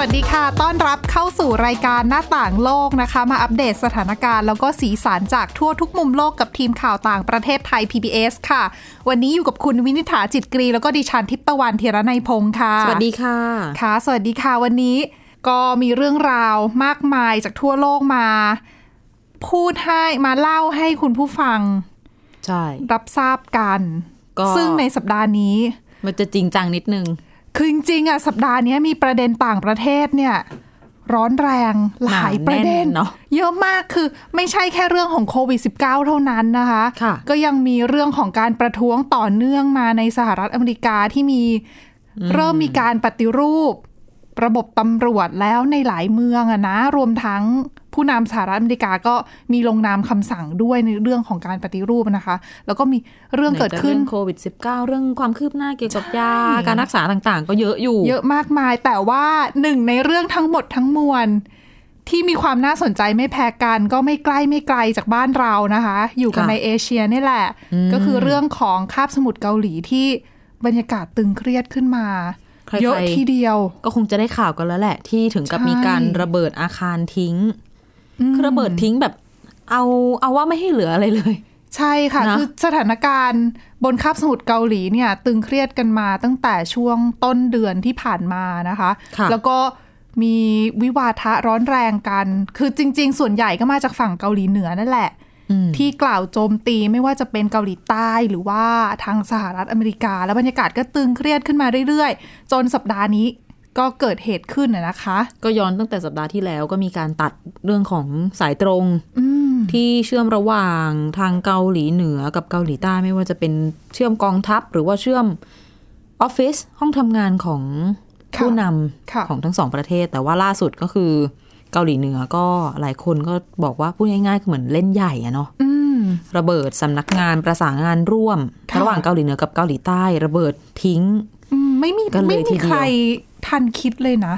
วัสดีค่ะ ต้อนรับเข้าสู่รายการหน้าต่างโลกนะคะ มาอัปเดตสถานการณ์แล้วก็สีสันจากทั่วทุกมุมโลกกับทีมข่าวต่างประเทศไทย PBS ค่ะ วันนี้อยู่กับคุณวินิษฐาจิตกรี แล้วก็ดิฉันทิพย์ตะวันเทระในยพงค์ค่ะ สวัสดีค่ะ ค่ะ สวัสดีค่ะ วันนี้ก็มีเรื่องราวมากมายจากทั่วโลกมา พูดให้มาเล่าให้คุณผู้ฟัง ใช่ รับทราบกันก็ซึ่งในสัปดาห์นี้ มันจะจริงจังนิดนึง คือจริงๆอะสัปดาห์นี้มีประเด็นต่างประเทศเนี่ย ร้อนแรงหลายประเด็นหนาแน่นเนอะเยอะมากคือไม่ใช่แค่เรื่องของโควิด -19 เท่านั้นนะคะค่ะก็ยังมีเรื่องของการประท้วงต่อเนื่องมาในสหรัฐอเมริกาที่มีเริ่มมีการปฏิรูประบบตำรวจแล้วในหลายเมืองอะนะ รวมทั้ง ผู้นำสหรัฐอเมริกาก็มีลงนามคำสั่งด้วยในเรื่องของการปฏิรูปนะคะ แล้วก็มีเรื่องเกิดขึ้นไหจะเรื่องโควิด -19 เรื่องความคืบหน้าเกี่ยวกับยาการรักษาต่างๆ ก็เยอะอยู่ เยอะมากมาย แต่ว่าหนึ่งในเรื่องทั้งหมดทั้งมวลที่มีความน่าสนใจไม่แพ้กันก็ไม่ใกล้ไม่ไกลจากบ้านเรานะคะ อยู่กันค่ะในเอเชียนี่แหละ ก็คือเรื่องของคาบสมุทรเกาหลีที่บรรยากาศตึงเครียดขึ้นมาใครๆเยอะทีเดียว ก็คงจะได้ข่าวกันแล้วแหละ ที่ถึงกับใช่มีการระเบิดอาคารทิ้ง คือระเบิดทิ้งแบบเอาเอาว่าไม่ให้เหลืออะไรเลย ใช่ค่ะนะคือสถานการณ์บนคาบสมุทรเกาหลีเนี่ย ตึงเครียดกันมาตั้งแต่ช่วงต้นเดือนที่ผ่านมานะคะค่ะแล้วก็มีวิวาทะร้อนแรงกัน คือจริง ๆ ส่วนใหญ่ก็มาจากฝั่งเกาหลีเหนือนั่นแหละอืมที่กล่าวโจมตีไม่ว่าจะเป็นเกาหลีใต้หรือว่าทางสหรัฐอเมริกา แล้วบรรยากาศก็ตึงเครียดขึ้นมาเรื่อยๆ จนสัปดาห์นี้ ก็เกิดเหตุขึ้นนะนะคะ ก็ย้อนตั้งแต่สัปดาห์ที่แล้วก็มีการตัดเรื่องของสายตรงอืมที่เชื่อมระหว่างทางเกาหลีเหนือกับเกาหลีใต้ไม่ว่าจะเป็นเชื่อมกองทัพ หรือว่าเชื่อมออฟฟิศห้องทำงานของค่ะผู้นค่ะำของทั้งสองประเทศ แต่ว่าล่าสุดก็คือเกาหลีเหนือก็หลายคนก็บอกว่าพูดง่ายๆคือเหมือนเล่นใหญ่อะเนาะอืมระเบิดสำนักงานประสานงานร่วมค่ะระหว่างเกาหลีเหนือกับเกาหลีใต้ ระเบิดทิ้งอืมไม่มีกันเลยไม่ทีมีเดียวใคร ทันคิดเลยนะ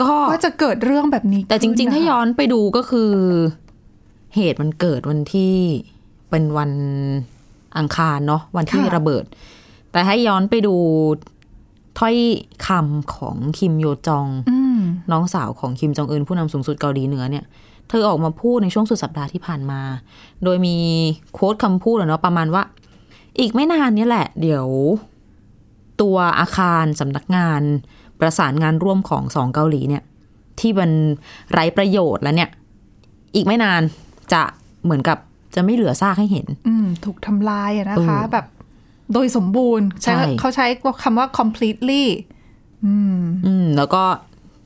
ก็ว่าจะเกิดเรื่องแบบนี้ แต่จริงๆขึ้ถ้านะคะย้อนไปดูก็คือ เหตุมันเกิดวันที่เป็นวันอังคารเนาะวันที่ระเบิด แต่ให้ย้อนไปดูถ้อยคำของคิมโยจองอืมน้องสาวของคิมจองอึนผู้นำสูงสุดเกาหลีเหนือเนี่ย เธอออกมาพูดในช่วงสุดสัปดาห์ที่ผ่านมา โดยมีโค้ดคำพูดอะเนาะประมาณว่า อีกไม่นานเนี้แหละ เดี๋ยว ตัวอาคารสำนักงาน ประสานงานร่วมของสองเกาหลีเนี่ย ที่มันไร้ประโยชน์แล้วเนี่ย อีกไม่นานจะเหมือนกับจะไม่เหลือซากให้เห็น อืมถูกทำลายอะนะคะเออแบบโดยสมบูรณ์ใช้ใช่เขาใช้คำว่า completely อืมอืม แล้วก็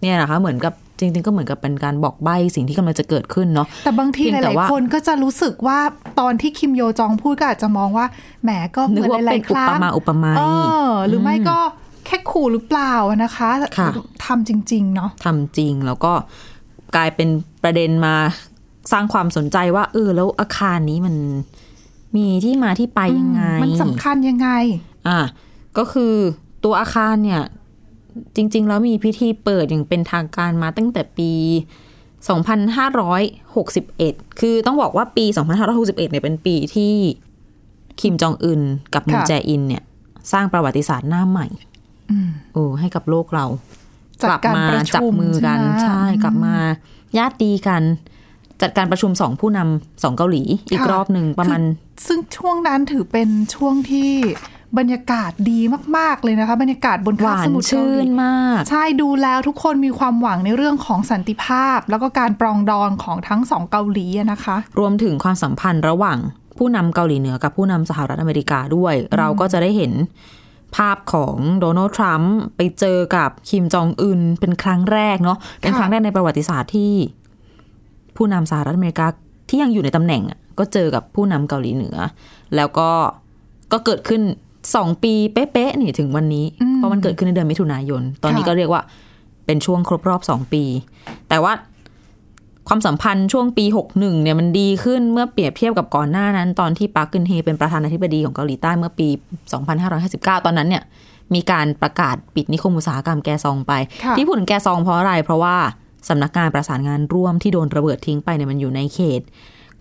เนี่ยนะคะ เหมือนกับจริงๆ ก็เหมือนกับเป็นการบอกใบ้สิ่งที่กำลังจะเกิดขึ้นเนาะแต่บางทีเพียงหแต่ลายว่าๆคนก็จะรู้สึกว่าตอนที่คิมโยจองพูดก็อาจจะมองว่าแหมก็เหนึกมือนว่าหเป็ลานยๆคอุรั้ปงมาอุปไมยเออหรือไม่ก็แค่ขู่หรือเปล่าอะนะคะค่ะทำจริง ๆ เนาะทำจริงแล้วก็กลายเป็นประเด็นมาสร้างความสนใจว่า เออ แล้วอาคารนี้มันมีที่มาที่ไปยังไง มันสำคัญยังไง อะก็คือตัวอาคารเนี่ย จริง ๆ แล้วมีพิธีเปิดอย่างเป็นทางการมาตั้งแต่ปี 2561 คือต้องบอกว่าปี 2561เนี่ยเป็นปีที่คิมจองอึนกับมูค่ะแจอินเนี่ย สร้างประวัติศาสตร์หน้าใหม่อืม โอ้ให้กับโลกเราจัดกลับการมาประจับชุมมือกันใช่ไหมใช่กลับมาญาติดีกัน จัดการประชุมสองผู้นำสองเกาหลี อีกรอบหนึ่งประมาณคือซึ่งช่วงนั้นถือเป็นช่วงที่บรรยากาศดีมาก ๆ เลยนะคะ บรรยากาศบนหคาบวานสมุทรเกาชื่หลีนมาก ใช่ดูแล้วทุกคนมีความหวังในเรื่องของสันติภาพ แล้วก็การปรองดองของทั้งสองเกาหลีอะนะคะ รวมถึงความสัมพันธ์ระหว่างผู้นำเกาหลีเหนือกับผู้นำสหรัฐอเมริกาด้วย เราก็จะได้เห็น ภาพของโดนัลด์ทรัมป์ไปเจอกับคิมจองอึนเป็นครั้งแรกเนาะเป็นครั้งแรกในประวัติศาสตร์ที่ ผู้นำสหรัฐอเมริกาที่ยังอยู่ในตำแหน่งอะก็เจอกับผู้นำเกาหลีเหนือ แล้วก็ก็เกิดขึ้นสองปีเป๊ะๆนี่ถึงวันนี้ เพราะมันเกิดขึ้นในเดือนมิถุนายน ตอนนี้ค่ะก็เรียกว่าเป็นช่วงครบรอบสองปี แต่ว่า ความสัมพันธ์ช่วงปี 61 เนี่ยมันดีขึ้นเมื่อเปรียบเทียบกับก่อนหน้านั้น ตอนที่ปาร์กกึนเฮเป็นประธานาธิบดีของเกาหลีใต้เมื่อปี 2559 ตอนนั้นเนี่ยมีการประกาศปิดนิคมอุตสาหกรรมแกซองไปค่ะที่พูดถึงแกซองเพราะอะไร เพราะว่าสำนักงานประสานงานร่วมที่โดนระเบิดทิ้งไปเนี่ยมันอยู่ในเขต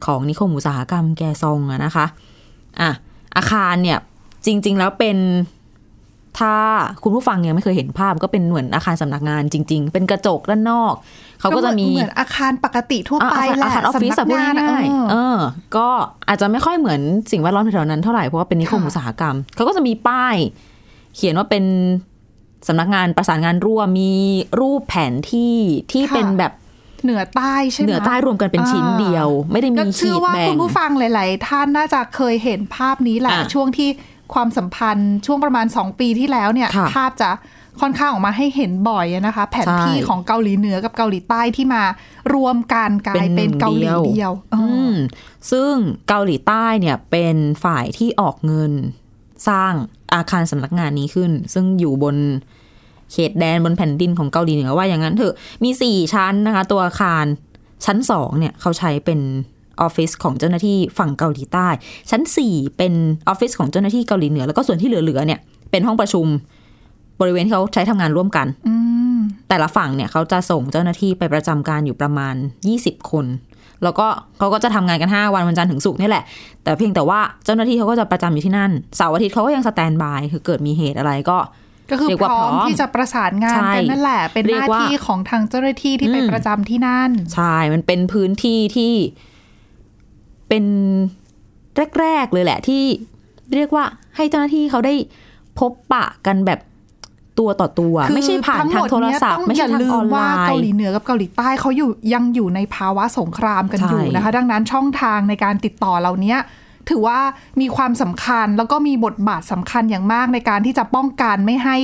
ของนิคมอุตสาหกรรมแกซองอะนะคะอะอาคารเนี่ยจริง ๆ แล้วเป็นถ้าคุณผู้ฟังยังไม่เคยเห็นภาพก็เป็นเหมือนอาคารสำนักงานจริง ๆ เป็นกระจกด้านนอก เขาก็จะมีเหมือนอาคารปกติทั่วไปอะแหละอาคารออฟฟิศอะสำพูนัดกงานง่ายเออๆเออ ก็อาจจะไม่ค่อยเหมือนสิ่งแวดล้อมแถวๆนั้นเท่าไหร่เพราะว่าเป็นนิคมค่ะอุตสาหกรรมเขาก็จะมีป้าย เขียนว่าเป็นสำนักงานประสานงานร่วมมีรูปแผนที่ที่เป็นแบบเหนือใต้ใช่ไหมเหนือใต้รวมกันเป็นชิ้นเดียว ไม่ได้ก็มีเชื่ขีอดว่าแบ่คุงณผู้ฟังหลาย ๆ ท่านน่าจะเคยเห็นภาพนี้แหละอะช่วงที่ความสัมพันธ์ช่วงประมาณ 2 ปีที่แล้วเนี่ยค่ะภาพจะ ค่อนข้างออกมาให้เห็นบ่อยอะนะคะ แผนที่ใช่ของเกาหลีเหนือกับเกาหลีใต้ที่มารวมกันกลายเป็นเกาหลีเดียวเอออืมซึ่งเกาหลีใต้เนี่ยเป็นฝ่ายที่ออกเงินสร้างอาคารสำนักงานนี้ขึ้น ซึ่งอยู่บนเขตแดนบนแผ่นดินของเกาหลีเหนือว่าอย่างนั้นเถอะ มีสี่ชั้นนะคะ ตัวอาคารชั้นสองเนี่ยเขาใช้เป็นออฟฟิศของเจ้าหน้าที่ฝั่งเกาหลีใต้ ชั้นสี่เป็นออฟฟิศของเจ้าหน้าที่เกาหลีเหนือ แล้วก็ส่วนที่เหลือๆเนี่ยเป็นห้องประชุม บริเวณที่เขาใช้ทำงานร่วมกันอืมแต่ละฝั่งเนี่ยเขาจะส่งเจ้าหน้าที่ไปประจำการอยู่ประมาณ 20 คน แล้วก็เขาก็จะทำงานกัน 5 วันวันจันทร์ถึงศุกร์นี่แหละ แต่เพียงแต่ว่าเจ้าหน้าที่เขาก็จะประจำอยู่ที่นั่นเสาร์อาทิตย์เขาก็ยังสแตนบายคือเกิดมีเหตุอะไรก็ก็คือเรียกพว่าร้อมพร้อมที่จะประสานงานใช่กันนั่นแหละ เป็นหเรียน้ากว่าที่ของทางเจ้าหน้าที่ที่ไปอืมประจำที่นั่น ใช่ มันเป็นพื้นที่ที่เป็นแรกๆเลยแหละที่เรียกว่าให้เจ้าหน้าที่เขาได้พบปะกันแบบ ตัวต่อตัวคือไม่ใช่ผ่านทางโทรศัพท์ทั้งหมดไม่เนี้ยใช่ต้องอย่าทางลือมอนไลว่าเกาหลีน์เหนือกับเกาหลีใต้เขาอยู่ยังอยู่ในภาวะสงครามกันอยู่ใช่นะคะ ดังนั้นช่องทางในการติดต่อเหล่านี้ถือว่ามีความสำคัญแล้วก็มีบทบาทสำคัญอย่างมากในการที่จะป้องกันไม่ให้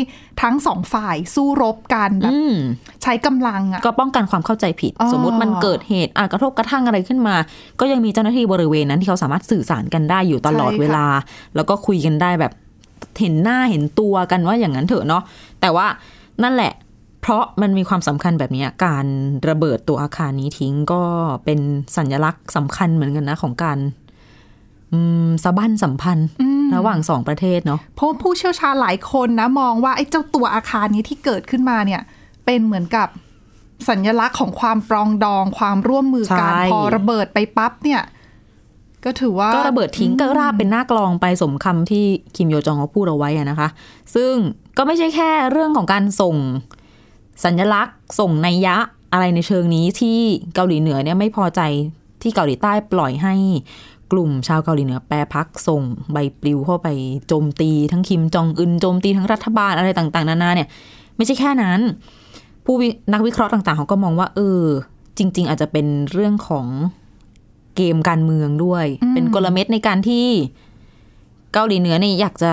ทั้งสองฝ่ายสู้รบกันแบบอืมใช้กำลังอะก็ป้องกันความเข้าใจผิดอ๋อสมมุติมันเกิดเหตุอาจกระทบกระทั่งอะไรขึ้นมา ก็ยังมีเจ้าหน้าที่บริเวณนั้นที่เขาสามารถสื่อสารกันได้อยู่ตลอดใช่ค่ะเวลา แล้วก็คุยกันได้แบบ เห็นหน้าเห็นตัวกันว่าอย่างนั้นเถอะเนาะแต่ว่านั่นแหละ เพราะมันมีความสำคัญแบบเนี้ยการระเบิดตัวอาคารนี้ทิ้งก็เป็นสัญลักษณ์สำคัญเหมือนกันนะของการอืมสะบั้นสัมพันธ์ระหว่างสองประเทศเนาะเพราะผู้เชี่ยวชาญหลายคนนะ มองว่าไอ้เจ้าตัวอาคารนี้ที่เกิดขึ้นมาเนี่ย เป็นเหมือนกับสัญลักษณ์ของความปรองดองความร่วมมือกันใช่พอระเบิดไปปั๊บเนี่ย ก็ถือว่าก็ระเบิดทิ้งก็ราบเป็นหน้ากลองไปสมคำที่คิมโยจองเขาพูดเอาไว้อะนะคะ ซึ่งก็ไม่ใช่แค่เรื่องของการส่งสัญลักษณ์ ส่งนัยยะอะไรในเชิงนี้ที่เกาหลีเหนือเนี่ยไม่พอใจที่เกาหลีใต้ปล่อยให้กลุ่มชาวเกาหลีเหนือแปรพักส่งใบปลิวเข้าไปโจมตีทั้งคิมจองอึนโจมตีทั้งรัฐบาลอะไรต่างๆ นานาเนี่ย ไม่ใช่แค่นั้น ผู้วินักวิเคราะห์ต่างๆเขาก็มองว่า เออ จริง ๆ อาจจะเป็นเรื่องของ เกมการเมืองด้วย เป็นกลเม็ดในการที่เกาหลีเหนือเนี่ยอยากจะ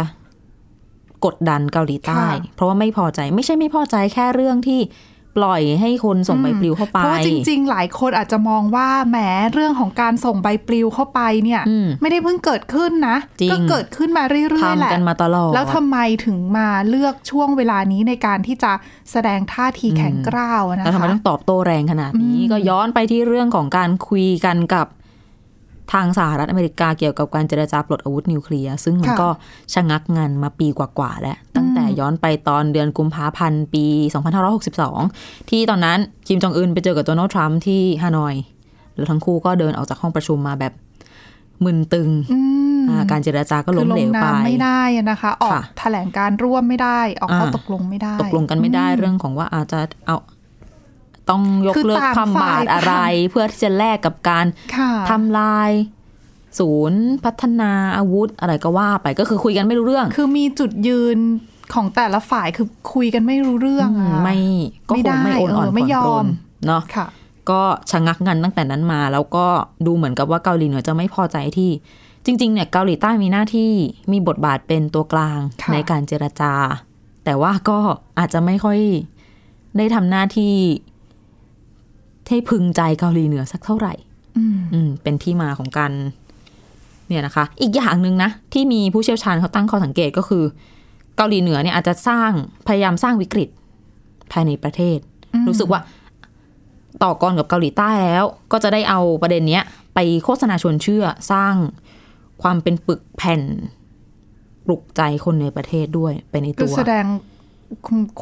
กดดันเกาหลีใต้ค่ะเพราะว่าไม่พอใจไม่ใช่ไม่พอใจแค่เรื่องที่ปล่อยให้คนส่งใบปลิวเข้าไป เพราะว่าจริง ๆ หลายคนอาจจะมองว่าแหมเรื่องของการส่งใบปลิวเข้าไปเนี่ยอืมไม่ได้เพิ่งเกิดขึ้นนะจริงก็เกิดขึ้นมาเรื่อยๆแหละทำกันมาตลอด แล้วทำไมถึงมาเลือกช่วงเวลานี้ในการที่จะแสดงท่าทีแข็งกร้าวอะนะคะแล้วทำไมต้องตอบโต้แรงขนาดนี้ ก็ย้อนไปที่เรื่องของการคุยกันกับ ทางสหรัฐอเมริกาเกี่ยวกับการเจรจาปลดอาวุธนิวเคลียร์ ซึ่งมันค่ะก็ชะงักงันมาปีกว่า ๆ แล้ว ตั้งแต่ย้อนไปตอนเดือนกุมภาพันธ์ปี 2562 ที่ตอนนั้นคิมจองอึนไปเจอกับโดนัลด์ทรัมป์ที่ฮานอย แล้วทั้งคู่ก็เดินออกจากห้องประชุมมาแบบมึนตึงอืมอ่าการเจรจาก็คืล้อมลเหลงวไปนามไม่ได้อะนะคะ ออกค่ะแถลงการร่วมไม่ได้ ออกข้ออ่าตกลงไม่ได้ ตกลงกันไม่ได้เรื่องของว่าอาจจะเอา ต้องยกคือเลิกต่างความบาฝ่ายดอะไร เพื่อที่จะแลกกับการค่ะทำลาย ศูนย์พัฒนาอาวุธอะไรก็ว่าไปก็คือคุยกันไม่รู้เรื่อง คือมีจุดยืนของแต่ละฝ่ายคือคุยกันไม่รู้เรื่องอะไม่ก็คงไม่โอนอ่อนไม่ได้เออไม่ผ่อนยอปรมนเนาะค่ะก็ชะงักงันตั้งแต่นั้นมา แล้วก็ดูเหมือนกับว่าเกาหลีเหนือจะไม่พอใจที่ จริงๆเนี่ยเกาหลีใต้มีหน้าที่มีบทบาทเป็นตัวกลางค่ะในการเจรจา แต่ว่าก็อาจจะไม่ค่อยได้ทำหน้าที่ ให้พึงใจเกาหลีเหนือสักเท่าไหร่อืมอืมเป็นที่มาของการเนี่ยนะคะ อีกอย่างหนึ่งนะ ที่มีผู้เชี่ยวชาญเขาตั้งข้อสังเกตก็คือ เกาหลีเหนือเนี่ยอาจจะสร้างพยายามสร้างวิกฤตภายในประเทศ รู้สึกว่าต่อกรกับเกาหลีใต้แล้ว ก็จะได้เอาประเด็นเนี้ย ไปโฆษณาชวนเชื่อสร้างความเป็นปึกแผ่นปลุกใจคนในประเทศด้วยไปในคืตัอวแสดง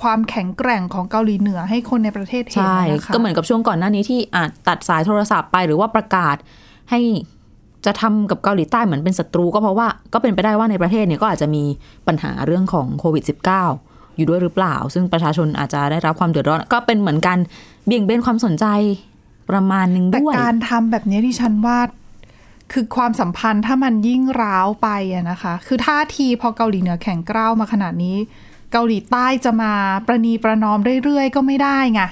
ความแข็งแกร่งของเกาหลีเหนือให้คนในประเทศเห็นใช่นะคะก็เหมือนกับช่วงก่อนหน้านี้ที่อาจตัดสายโทรศัพท์ไปหรือว่าประกาศให้จะทำกับเกาหลีใต้เหมือนเป็นศัตรู ก็เพราะว่าก็เป็นไปได้ว่าในประเทศเนี่ยก็อาจจะมีปัญหาเรื่องของโควิด -19 อยู่ด้วยหรือเปล่า ซึ่งประชาชนอาจจะได้รับความเดือดร้อน ก็เป็นเหมือนกันเบี่ยงเบนความสนใจประมาณหนึ่งแต่ด้วยการทำแบบนี้ที่ฉันว่าคือความสัมพันธ์ถ้ามันยิ่งร้าวไปอะนะคะ คือท่าทีพอเกาหลีเหนือแข็งกร้าวมาขนาดนี้ เกาหลีใต้จะมาประนีประนอมเรื่อยๆ ก็ไม่ได้ไง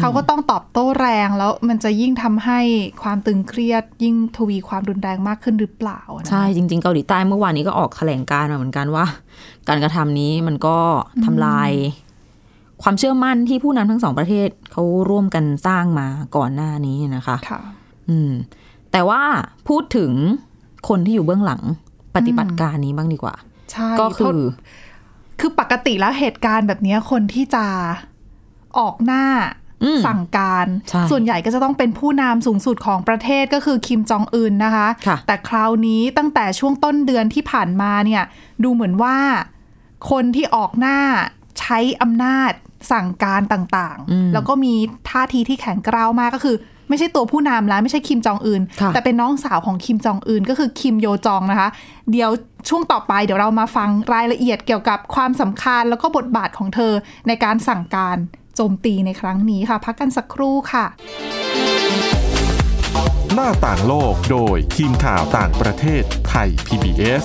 เขาก็ต้องตอบโต้แรงแล้วมันจะยิ่งทำให้ความตึงเครียด ยิ่งทวีความรุนแรงมากขึ้นหรือเปล่านะใช่จริง ๆ เกาหลีใต้เมื่อวานนี้ก็ออกแถลงการณ์มาเหมือนกันว่า การกระทำนี้มันก็ทำลาย ความเชื่อมั่นที่ผู้นำทั้งสองประเทศเขาร่วมกันสร้างมาก่อนหน้านี้นะคะค่ะอืม แต่ว่าพูดถึงคนที่อยู่เบื้องหลังปฏิบัติการนี้บ้างดีกว่า ใช่ก็คือเพราะ คือปกติแล้วเหตุการณ์แบบนี้คนที่จะออกหน้าอืมสั่งการใช่ส่วนใหญ่ก็จะต้องเป็นผู้นำสูงสุดของประเทศก็คือคิมจองอึนนะคะค่ะแต่คราวนี้ตั้งแต่ช่วงต้นเดือนที่ผ่านมาเนี่ย ดูเหมือนว่า คนที่ออกหน้าใช้อำนาจ สั่งการต่างๆ แล้วก็มีท่าทีที่แข็งกร้าวมากก็คือ ไม่ใช่ตัวผู้นำแล้วไม่ใช่คิมจองอึนค่ะแต่เป็นน้องสาวของคิมจองอึนก็คือคิมโยจองนะคะ เดี๋ยวช่วงต่อไปเดี๋ยวเรามาฟังรายละเอียดเกี่ยวกับความสำคัญ แล้วก็บทบาทของเธอในการสั่งการโจมตีในครั้งนี้ค่ะ พักกันสักครู่ค่ะ หน้าต่างโลกโดยทีมข่าวต่างประเทศไทย PBS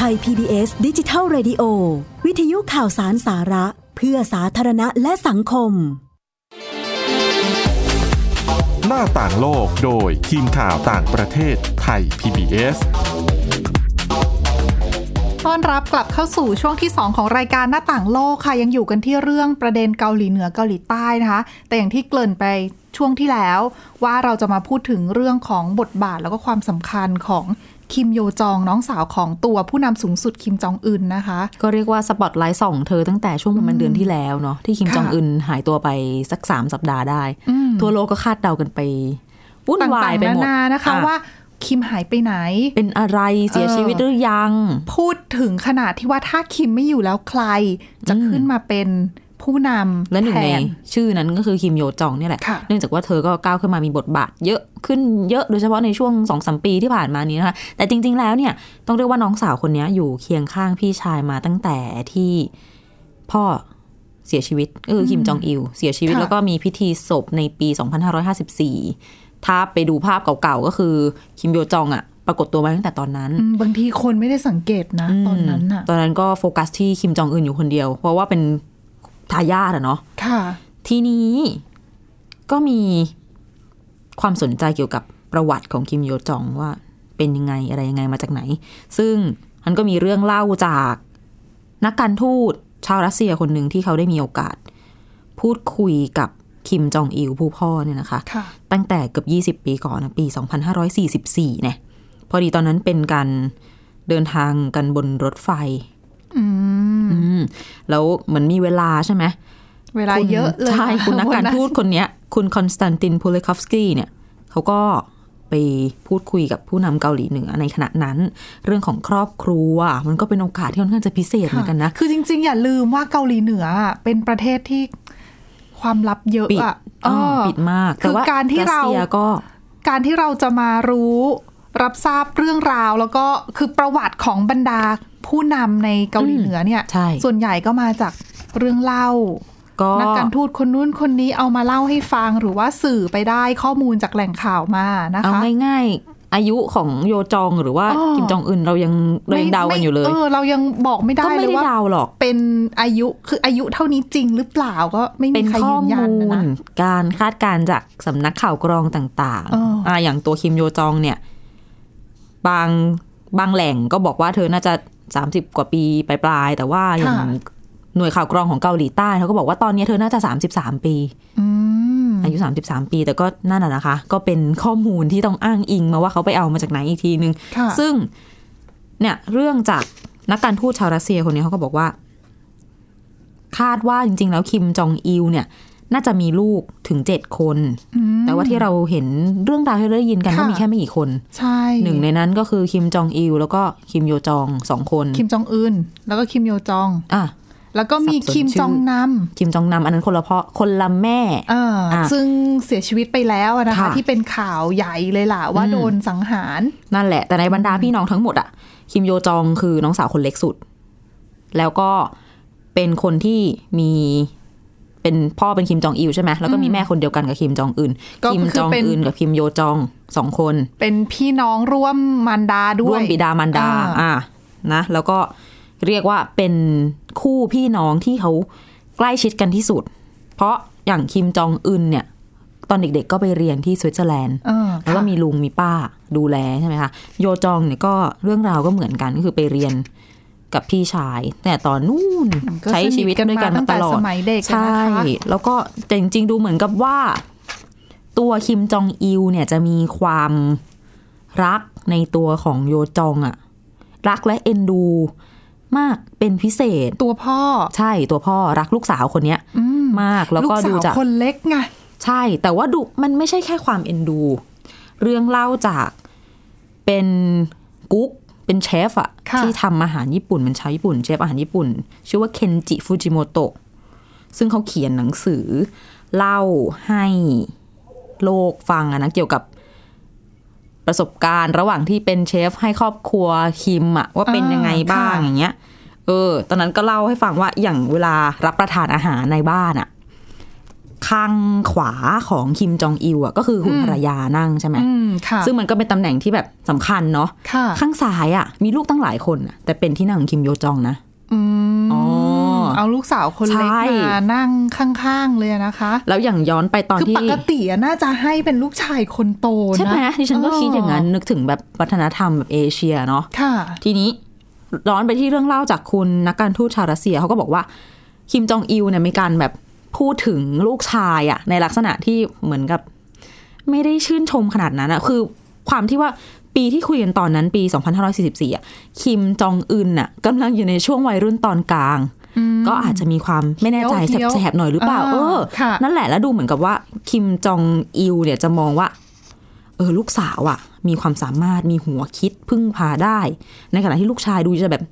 ไทย PBS ดิจิทัล Radio วิทยุข่าวสารสาระ เพื่อสาธารณะและสังคม หน้าต่างโลกโดยทีมข่าวต่างประเทศไทย PBS ต้อนรับกลับเข้าสู่ช่วงที่ 2 ของรายการหน้าต่างโลกค่ะ ยังอยู่กันที่เรื่องประเด็นเกาหลีเหนือเกาหลีใต้นะคะ แต่อย่างที่เกริ่นไปช่วงที่แล้วว่าเราจะมาพูดถึงเรื่องของบทบาทแล้วก็ความสำคัญของ คิมโยจองน้องสาวของตัวผู้นำสูงสุดคิมจองอึนนะคะ ก็เรียกว่าสปอตไลท์ส่องเธอตั้งแต่ช่วงประมาณเดือนที่แล้วเนาะที่คิมค่ะจองอึนหายตัวไปสักสามสัปดาห์ได้ ทั่วโลกก็คาดเดากันไปวุ่นวายไปหมดต่างๆนานานะคะอ่ว่าคิมหายไปไหน เป็นอะไรเสียเออชีวิตหรือยัง พูดถึงขนาดที่ว่าถ้าคิมไม่อยู่แล้วใคร จะขึ้นมาเป็น ผู้นำและหนึ่งแทในชื่อนั้นก็คือคิมโยจองเนี่ยแหละค่ะเนื่องจากว่าเธอก็ก้าวขึ้นมามีบทบาท เยอะขึ้นเยอะโดยเฉพาะในช่วงสองสมปีที่ผ่านมานี้นะคะ แต่จริง ๆ แล้วเนี่ยต้องเรียกว่าน้องสาวคนนี้อยู่เคียงข้างพี่ชายมาตั้งแต่ที่พ่อเสียชีวิตก็คือคิมจองอิลเสียชีวิตค่ะแล้วก็มีพิธีศพในปี 2554 ถ้าไปดูภาพเก่าๆก็คือคิมโยจองอะปรากฏตัวมาตั้งแต่ตอนนั้นอืมบางทีคนไม่ได้สังเกตนะ ตอนนั้นน่ะตอนนั้นก็โฟกัสที่คิมจองอึนอยู่คนเดียว เพราะว่าเป็น ทายาทอะเนาะค่ะ ทีนี้ก็มีความสนใจเกี่ยวกับประวัติของคิมโยจองว่าเป็นยังไงอะไรยังไงมาจากไหน ซึ่งมันก็มีเรื่องเล่าจากนักการทูตชาวรัสเซียคนหนึ่งที่เขาได้มีโอกาส พูดคุยกับคิมจองอิลผู้พ่อเนี่ยนะคะค่ะตั้งแต่เกือบ20 ปีก่อนนะปี 2544เนี่ยพอดีตอนนั้นเป็นการเดินทางกันบนรถไฟอืมอืม แล้วเหมือนมีเวลาใช่ไหมเวลาคุยเยอะเลยใช่คุณนักการทูตคนเนี้ย คุณคอนสแตนตินพูเลคอฟสกี้เนี่ยเขาก็ไปพูดคุยกับผู้นำเกาหลีเหนือในขณะนั้น เรื่องของครอบครัว มันก็เป็นโอกาสที่ค่อนข้างจะพิเศษเหมือนกันนะ คือจริง ๆ อย่าลืมว่าเกาหลีเหนืออะเป็นประเทศที่ความลับเยอะปิดอะอ่าเออปิดมากคือแต่ว่าการที่เราสเซียก็การที่เราจะมารู้รับทราบเรื่องราวแล้วก็คือประวัติของบรรดา ผู้นำในเกาหลีเหนือเนี่ยใช่ส่วนใหญ่ก็มาจากเรื่องเล่าก็นักการทูตคนนู้นคนนี้เอามาเล่าให้ฟังหรือว่าสื่อไปได้ข้อมูลจากแหล่งข่าวมานะเอาคะง่าย ๆ อายุของโยจองหรือว่าอ๋อคิมจองอึนเรายังเรายังเดากันอยู่เลยเออเรายังบอกไม่ได้ก็ไม่เลยได้ว่าเดาหรอกเป็นอายุคืออายุเท่านี้จริงหรือเปล่าก็ไม่เป็มีนใครข้อยืนยันมูนะลนะการคาดการณ์จากสำนักข่าวกรองต่างเอออ่าอย่างตัวคิมโยจองเนี่ย บางบางแหล่งก็บอกว่าเธอน่าจะ 30 กว่าปีปลายๆแต่ว่าอย่างหน่วยข่าวกรองของเกาหลีใต้เขาก็บอกว่าตอนนี้เธอน่าจะ 33 ปีอืมอายุ 33 ปี แต่ก็นั่นน่ะนะคะ ก็เป็นข้อมูลที่ต้องอ้างอิงมาว่าเขาไปเอามาจากไหนอีกทีนึงค่ะซึ่งเนี่ยเรื่องจากนักการทูตชาวรัสเซียคนนี้เขาก็บอกว่า คาดว่าจริง ๆ แล้วคิมจองอิลเนี่ย น่าจะมีลูกถึงเจ็ดคนอืมแต่ว่าที่เราเห็นเรื่องราวที่เราได้ยินกันค่ะก็มีแค่ไม่กี่คน ใช่หนึ่งในนั้นก็คือคิมจองอิลแล้วก็คิมโยจองสองคน คิมจองอึนแล้วก็คิมโยจองอะแล้วก็มีสับสนคิมชื่อจองนคิมจองนำอันนั้นคนละพ่อคนละแม่ำอ่าอะซึ่งเสียชีวิตไปแล้วอะนะคะค่ะที่เป็นข่าวใหญ่เลยล่ะ ว่าอืมโดนสังหาร นั่นแหละ แต่ในบรรดาพี่น้องทั้งหมดอะคิมโยจองคือน้องสาวคนเล็กสุด แล้วก็เป็นคนที่มี เป็นพ่อเป็นคิมจองอิลใช่ไหมแล้วก็มีแม่คนเดียวกันกับคิมจองอึนก็คิมคือจองเป็นอึนกับคิมโยจองสองคน เป็นพี่น้องร่วมมารดาด้วยร่วมบิดามารดาอ่าอะนะ แล้วก็เรียกว่าเป็นคู่พี่น้องที่เขาใกล้ชิดกันที่สุด เพราะอย่างคิมจองอึนเนี่ย ตอนเด็กๆก็ไปเรียนที่สวิตเซอร์แลนด์เออแล้วก็ค่ะมีลุงมีป้าดูแลใช่ไหมคะโยจองเนี่ยก็เรื่องราวก็เหมือนกันก็คือไปเรียน กับพี่ชายแต่ตอนนู่นก็ใช้ชีวิตสนิทกันด้วยกันมาตั้มางตแต่ลอดสมัยเด็กอะใช่นะคะแล้วก็แต่จริงๆดูเหมือนกับว่า ตัวคิมจองอิลเนี่ยจะมีความรักในตัวของโยจองอะรักและเอ็นดูมากเป็นพิเศษตัวพ่อ ใช่ตัวพ่อรักลูกสาวคนเนี้ยอืมมากแล้วลูก็กสาดูวจากคนเล็กไงใช่ แต่ว่าดูมันไม่ใช่แค่ความเอ็นดู เรื่องเล่าจากเป็นกุ๊ก เป็นเชฟอะค่ะที่ทำอาหารญี่ปุ่นเป็นชาวญี่ปุ่นเชฟอาหารญี่ปุ่น ชื่อว่าเคนจิฟูจิโมโตะซึ่งเขาเขียนหนังสือ เล่าให้โลกฟังอะนะเกี่ยวกับประสบการณ์ ระหว่างที่เป็นเชฟให้ครอบครัวคิมอะว่าเป็นยังไงบ้างอ่าค่ะอย่างเงี้ย เออ ตอนนั้นก็เล่าให้ฟังว่าอย่างเวลารับประทานอาหารในบ้านอะ ข้างขวาของคิมจองอิลอะก็คือคุณภรรยานั่งใช่ไหมอืมค่ะซึ่งมันก็เป็นตำแหน่งที่แบบสำคัญเนาะค่ะข้างซ้ายอะมีลูกตั้งหลายคนอะแต่เป็นที่นั่งของคิมโยจองนะอืมอ๋อเอาลูกสาวคนเล็กใช่มานั่งข้างๆเลยนะคะ แล้วอย่างย้อนไปตอนคือที่ปกติอะน่าจะให้เป็นลูกชายคนโตนะใช่ไหมดิฉันก็คิดอย่างนั้นนึกถึงแบบวัฒนธรรมแบบเอเชียเนาะค่ะ ทีนี้ย้อนไปที่เรื่องเล่าจากคุณนักการทูตชาวรัสเซียเขาก็บอกว่า คิมจองอิลเนี่ยมีการแบบ พูดถึงลูกชายอะในลักษณะที่เหมือนกับ ไม่ได้ชื่นชมขนาดนั้นอะคือความที่ว่าปีที่คุยกันตอนนั้นปี 2544อะคิมจองอึนอะกำลังอยู่ในช่วงวัยรุ่นตอนกลาง ก็อาจจะมีความไม่แน่ใจเคี้ยวๆแสบๆหน่อยหรือเปล่าอ่าเออค่ะนั่นแหละแล้วดูเหมือนกับว่า คิมจองอิลเนี่ยจะมองว่า เออลูกสาวอะมีความสามารถมีหัวคิดพึ่งพาได้ ในขณะที่ลูกชายดูจะแบบ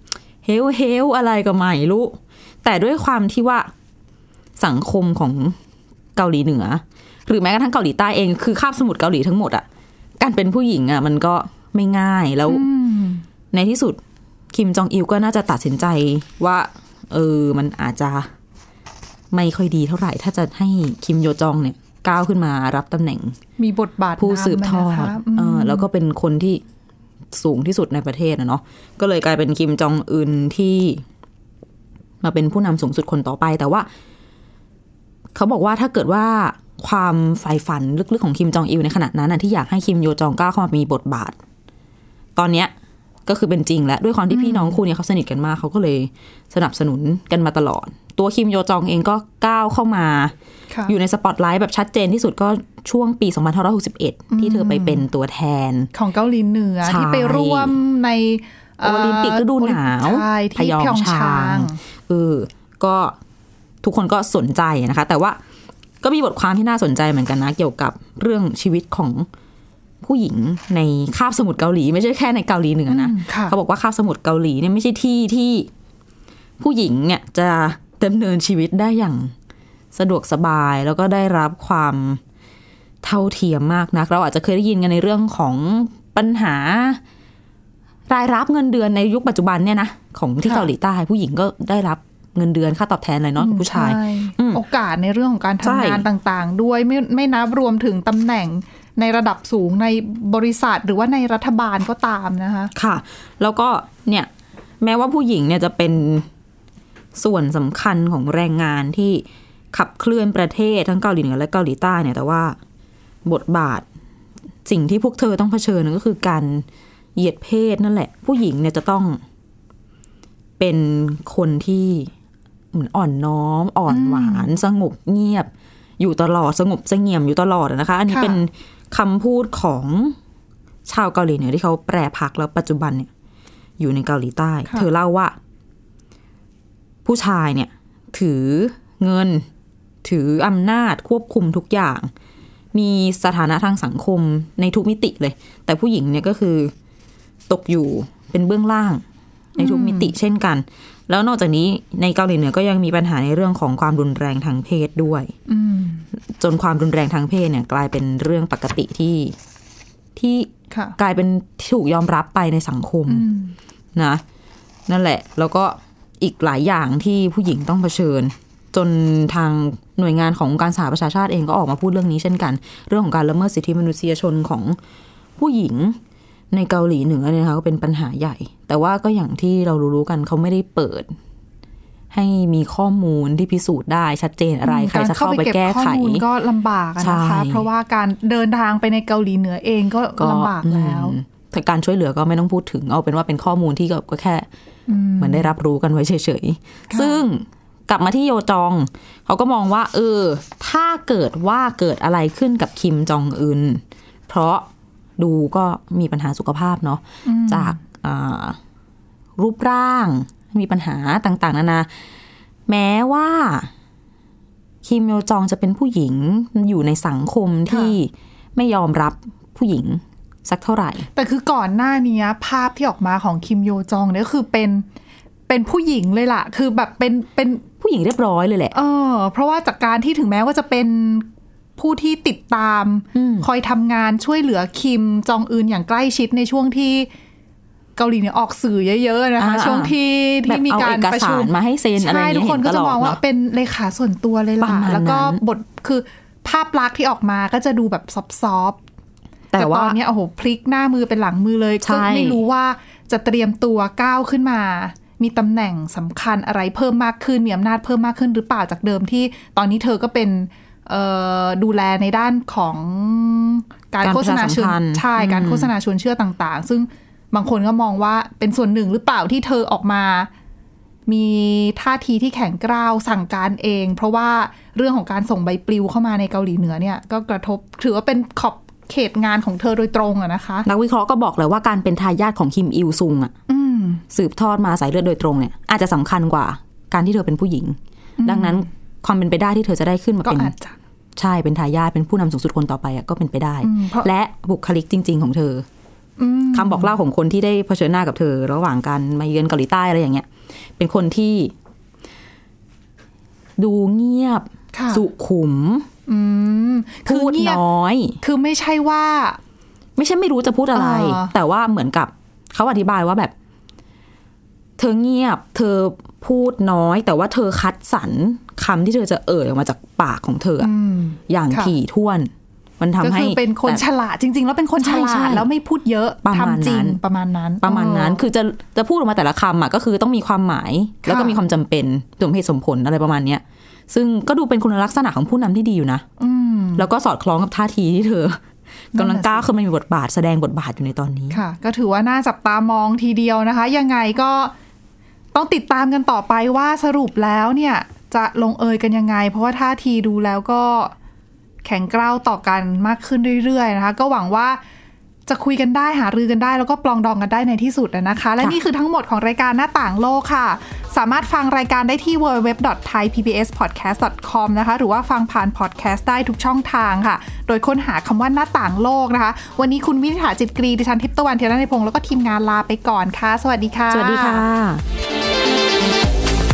เฮลเฮลอะไรก็ไม่รู้แต่ด้วยความที่ว่า สังคมของเกาหลีเหนือ หรือแม้กระทั่งเกาหลีใต้เองคือคาบสมุทรเกาหลีทั้งหมดอะการเป็นผู้หญิงอะมันก็ไม่ง่ายแล้วอืมในที่สุดคิมจองอิลก็น่าจะตัดสินใจว่า เออมันอาจจะไม่ค่อยดีเท่าไหร่ ถ้าจะให้คิมโยจองเนี่ยก้าวขึ้นมารับตำแหน่ง มีบทบาทผู้สืบทอดนำะนะคะเออมแล้วก็เป็นคนที่สูงที่สุดในประเทศนะเนาะก็เลยกลายเป็นคิมจองอึนที่ มาเป็นผู้นำสูงสุดคนต่อไป แต่ว่า เขาบอกว่าถ้าเกิดว่าความใฝ่ฝันลึกๆของคิมจองอิลในขณะนั้นนะที่อยากให้คิมโยจองก้าวเข้ามามีบทบาท ตอนเนี้ยก็คือเป็นจริงแล้วด้วยความที่พี่น้องคู่เนี้เขาสนิทกันมากเขาก็เลยสนับสนุนกันมาตลอด ตัวคิมโยจองเองก็ก้าวเข้ามาค่ะอยู่ในสปอตไลท์แบบชัดเจนที่สุดก็ช่วงปี2561 ที่เธอไปเป็นตัวแทน ของเกาหลีเหนือใช่ที่ไปร่วมในเโอลิมปิกฤดูหนาวใช่ที่พยองพยองชาชางงเออก็ ทุกคนก็สนใจนะคะ แต่ว่าก็มีบทความที่น่าสนใจเหมือนกันนะ เกี่ยวกับเรื่องชีวิตของผู้หญิงในคาบสมุทรเกาหลี ไม่ใช่แค่ในเกาหลีเหนือนะอืมค่ะเขาบอกว่าคาบสมุทรเกาหลีเนี่ยไม่ใช่ที่ที่ผู้หญิงเนี่ยจะดำเนินชีวิตได้อย่างสะดวกสบายแล้วก็ได้รับความเท่าเทียมมากนัก เราอาจจะเคยได้ยินกันในเรื่องของปัญหารายรับเงินเดือนในยุคปัจจุบันเนี่ยนะของที่ค่ะเกาหลีใต้ผู้หญิงก็ได้รับ เงินเดือนค่าตอบแทนอะไรน้อยกว่าผู้ชายใช่อืมโอกาสในเรื่องของการใช่ทำงานต่างๆ ด้วยไม่ไม่นับรวมถึงตำแหน่งในระดับสูงในบริษัทหรือว่าในรัฐบาลก็ตามนะคะค่ะ แล้วก็เนี่ยแม้ว่าผู้หญิงเนี่ยจะเป็นส่วนสำคัญของแรงงานที่ขับเคลื่อนประเทศทั้งเกาหลีเหนือและเกาหลีใต้เนี่ยแต่ว่าบทบาทสิ่งที่พวกเธอต้องเผชิญก็คือการเหยียดเพศนั่นแหละ ผู้หญิงเนี่ยจะต้องเป็นคนที่ เหมือนอ่อนน้อม อ่อนหวาน สงบเงียบ อยู่ตลอดสงบเสงี่ยมอยู่ตลอดอะนะคะ อันนี้ค่ะเป็นคำพูดของชาวเกาหลีเหนือที่เขาแปรพักแล้วปัจจุบันเนี่ย อยู่ในเกาหลีใต้ค่ะเธอเล่าว่า ผู้ชายเนี่ย ถือเงิน ถืออำนาจควบคุมทุกอย่าง มีสถานะทางสังคมในทุกมิติเลย แต่ผู้หญิงเนี่ยก็คือ ตกอยู่เป็นเบื้องล่าง ในทุกมิติเช่นกัน แล้วนอกจากนี้ในเกาหลีเหนือก็ยังมีปัญหาในเรื่องของความรุนแรงทางเพศด้วยอืมจนความรุนแรงทางเพศเนี่ย กลายเป็นเรื่องปกติที่ที่ค่ะกลายเป็นที่ถูกยอมรับไปในสังคมอืมนะ นั่นแหละ แล้วก็อีกหลายอย่างที่ผู้หญิงต้องเผชิญ จนทางหน่วยงานขององค์การสหประชาชาติเองก็ออกมาพูดเรื่องนี้เช่นกัน เรื่องของการละเมิดสิทธิมนุษยชนของผู้หญิง ในเกาหลีเหนือเนี่ยนะคะก็เป็นปัญหาใหญ่ แต่ว่าก็อย่างที่เรารู้ๆกันเขาไม่ได้เปิด ให้มีข้อมูลที่พิสูจน์ได้ชัดเจนอะไรใครจะเข้าไปแก้ข้อไขมูลก็ลำบากอะนะคะใช่เพราะว่าการเดินทางไปในเกาหลีเหนือเองก็ลำบากแล้วอืมแต่การช่วยเหลือก็ไม่ต้องพูดถึงเอาเป็นว่าเป็นข้อมูลที่ก็ก็แค่เหมือนได้รับรู้กันไว้เฉยๆ ซึ่งกลับมาที่โยจอง เขาก็มองว่า เออ ถ้าเกิดว่าเกิดอะไรขึ้นกับคิมจองอึน เพราะ ดูก็มีปัญหาสุขภาพเนาะจากอ่ารูปร่าง มีปัญหาต่างๆนานาแม้ว่าคิมโยจองจะเป็นผู้หญิงอยู่ในสังคมที่ไม่ยอมรับผู้หญิงสักเท่าไหร่ แต่คือก่อนหน้านี้ภาพที่ออกมาของคิมโยจองเนี่ยคือเป็นเป็นผู้หญิงเลยล่ะ คือแบบเป็นเป็นผู้หญิงเรียบร้อยเลยแหละ เออ เพราะว่าจากการที่ถึงแม้ว่าจะเป็น ผู้ที่ติดตามอืมคอยทำงานช่วยเหลือคิมจองอึนอย่างใกล้ชิดในช่วงที่เกาหลีเนี่ยออกสื่อเยอะๆนะคะอ่าช่วงที่แบบที่มีเอาการเอกประสาชุมรมาให้เซ็นอะไรอใช่ย่างทุกเงี้ยคนเห็นก็ตจะลมอองดว่าเนาะเป็นเลขาส่วนตัวเลยประล่ะมาณแล้วก็นั้นบทคือภาพลักษณ์ที่ออกมาก็จะดูแบบซอฟต์ๆแต่แต่ว่าตอนเนี้ยโอ้โหพลิกหน้ามือเป็นหลังมือเลยใช่ก็ไม่รู้ว่าจะเตรียมตัวก้าวขึ้นมา มีตำแหน่งสำคัญอะไรเพิ่มมากขึ้นมีอำนาจเพิ่มมากขึ้นหรือเปล่าจากเดิมที่ตอนนี้เธอก็เป็นเอ่อ ดูแลในด้านของการการโฆษณาประชาสัชมวนพันธ์ใช่การอืมโฆษณาชวนเชื่อต่าง ๆ ซึ่งบางคนก็มองว่าเป็นส่วนหนึ่งหรือเปล่าที่เธอออกมา มีท่าทีที่แข็งกร้าวสั่งการเอง เพราะว่าเรื่องของการส่งใบปลิวเข้ามาในเกาหลีเหนือเนี่ย ก็กระทบถือว่าเป็นขอบเขตงานของเธอโดยตรงอะนะคะ นักวิเคราะห์ก็บอกเลยว่าการเป็นทายาทของคิมอิลซุงอะอืมสืบทอดมาสายเลือดโดยตรงเนี่ยอาจจะสำคัญกว่าการที่เธอเป็นผู้หญิง ดังนั้น ความเป็นไปได้ที่เธอจะได้ขึ้นมาก็เป็นอาจจะใช่เป็นทายาทเป็นผู้นำสูงสุดคนต่อไปอะก็เป็นไปได้อืมเพราะและบุคลิกจริง ๆ ของเธออืมคำบอกเล่าของคนที่ได้เผชิญหน้ากับเธอ ระหว่างการมาเยือนเกาหลีใต้อะไรอย่างเงี้ย เป็นคนที่ ดูเงียบค่ะสุขุมอืมคืพูอดเงียบน้อย คือไม่ใช่ว่า ไม่ใช่ไม่รู้จะพูดอะไรอ่าแต่ว่าเหมือนกับเขาอธิบายว่าแบบ เธอเงียบ เธอพูดน้อย แต่ว่าเธอคัดสรร คำที่เธอจะเอ่ยออกมาจากปากของเธออะอืมอย่างค่ะถี่ถ้วนมมันทำก็ให้คือเป็นคนแต่ฉลาดจริง ๆ แล้วเป็นคนฉใช่ใช่ลาดแล้วไม่พูดเยอะประมาณทำจริงนั้นประมาณนั้น ประมาณนั้นเออคือจะจะพูดออกมาแต่ละคำอะก็คือต้องมีความหมายแล้วก็ค่ะมีความจำเป็นสมเหตุสมผลอะไรประมาณเนี้ยซึ่งก็ดูเป็นคุณลักษณะของผู้นำที่ดีอยู่นะอืมแล้วก็สอดคล้องกับท่าทีที่เธอนั่นกำน่ะลังก้าวสิขึ้นมามีบทบาทแสดงบทบาทอยู่ในตอนนี้ค่ะ ก็ถือว่าน่าจับตามองทีเดียวนะคะ ยังไงก็ต้องติดตามกันต่อไปว่าสรุปแล้วเนี่ย จะลงเอยกันยังไง เพราะว่าท่าทีดูแล้วก็แข็งกร้าวต่อกันมากขึ้นเรื่อยๆนะคะ ก็หวังว่าจะคุยกันได้หารือกันได้ แล้วก็ปลองดองกันได้ในที่สุดนะคะ และค่ะนี่คือทั้งหมดของรายการหน้าต่างโลกค่ะ สามารถฟังรายการได้ที่ www.thaipbspodcast.com นะคะ หรือว่าฟังผ่านพอดแคสต์ได้ทุกช่องทางค่ะ โดยค้นหาคำว่าหน้าต่างโลกนะคะ วันนี้คุณวินิษฐาจิตกรีดิฉันทิพย์ตะวันเทียนในพงศ์แล้วก็ทีมงานลาไปก่อนค่ะ สวัสดีค่ะ สวัสดีค่ะ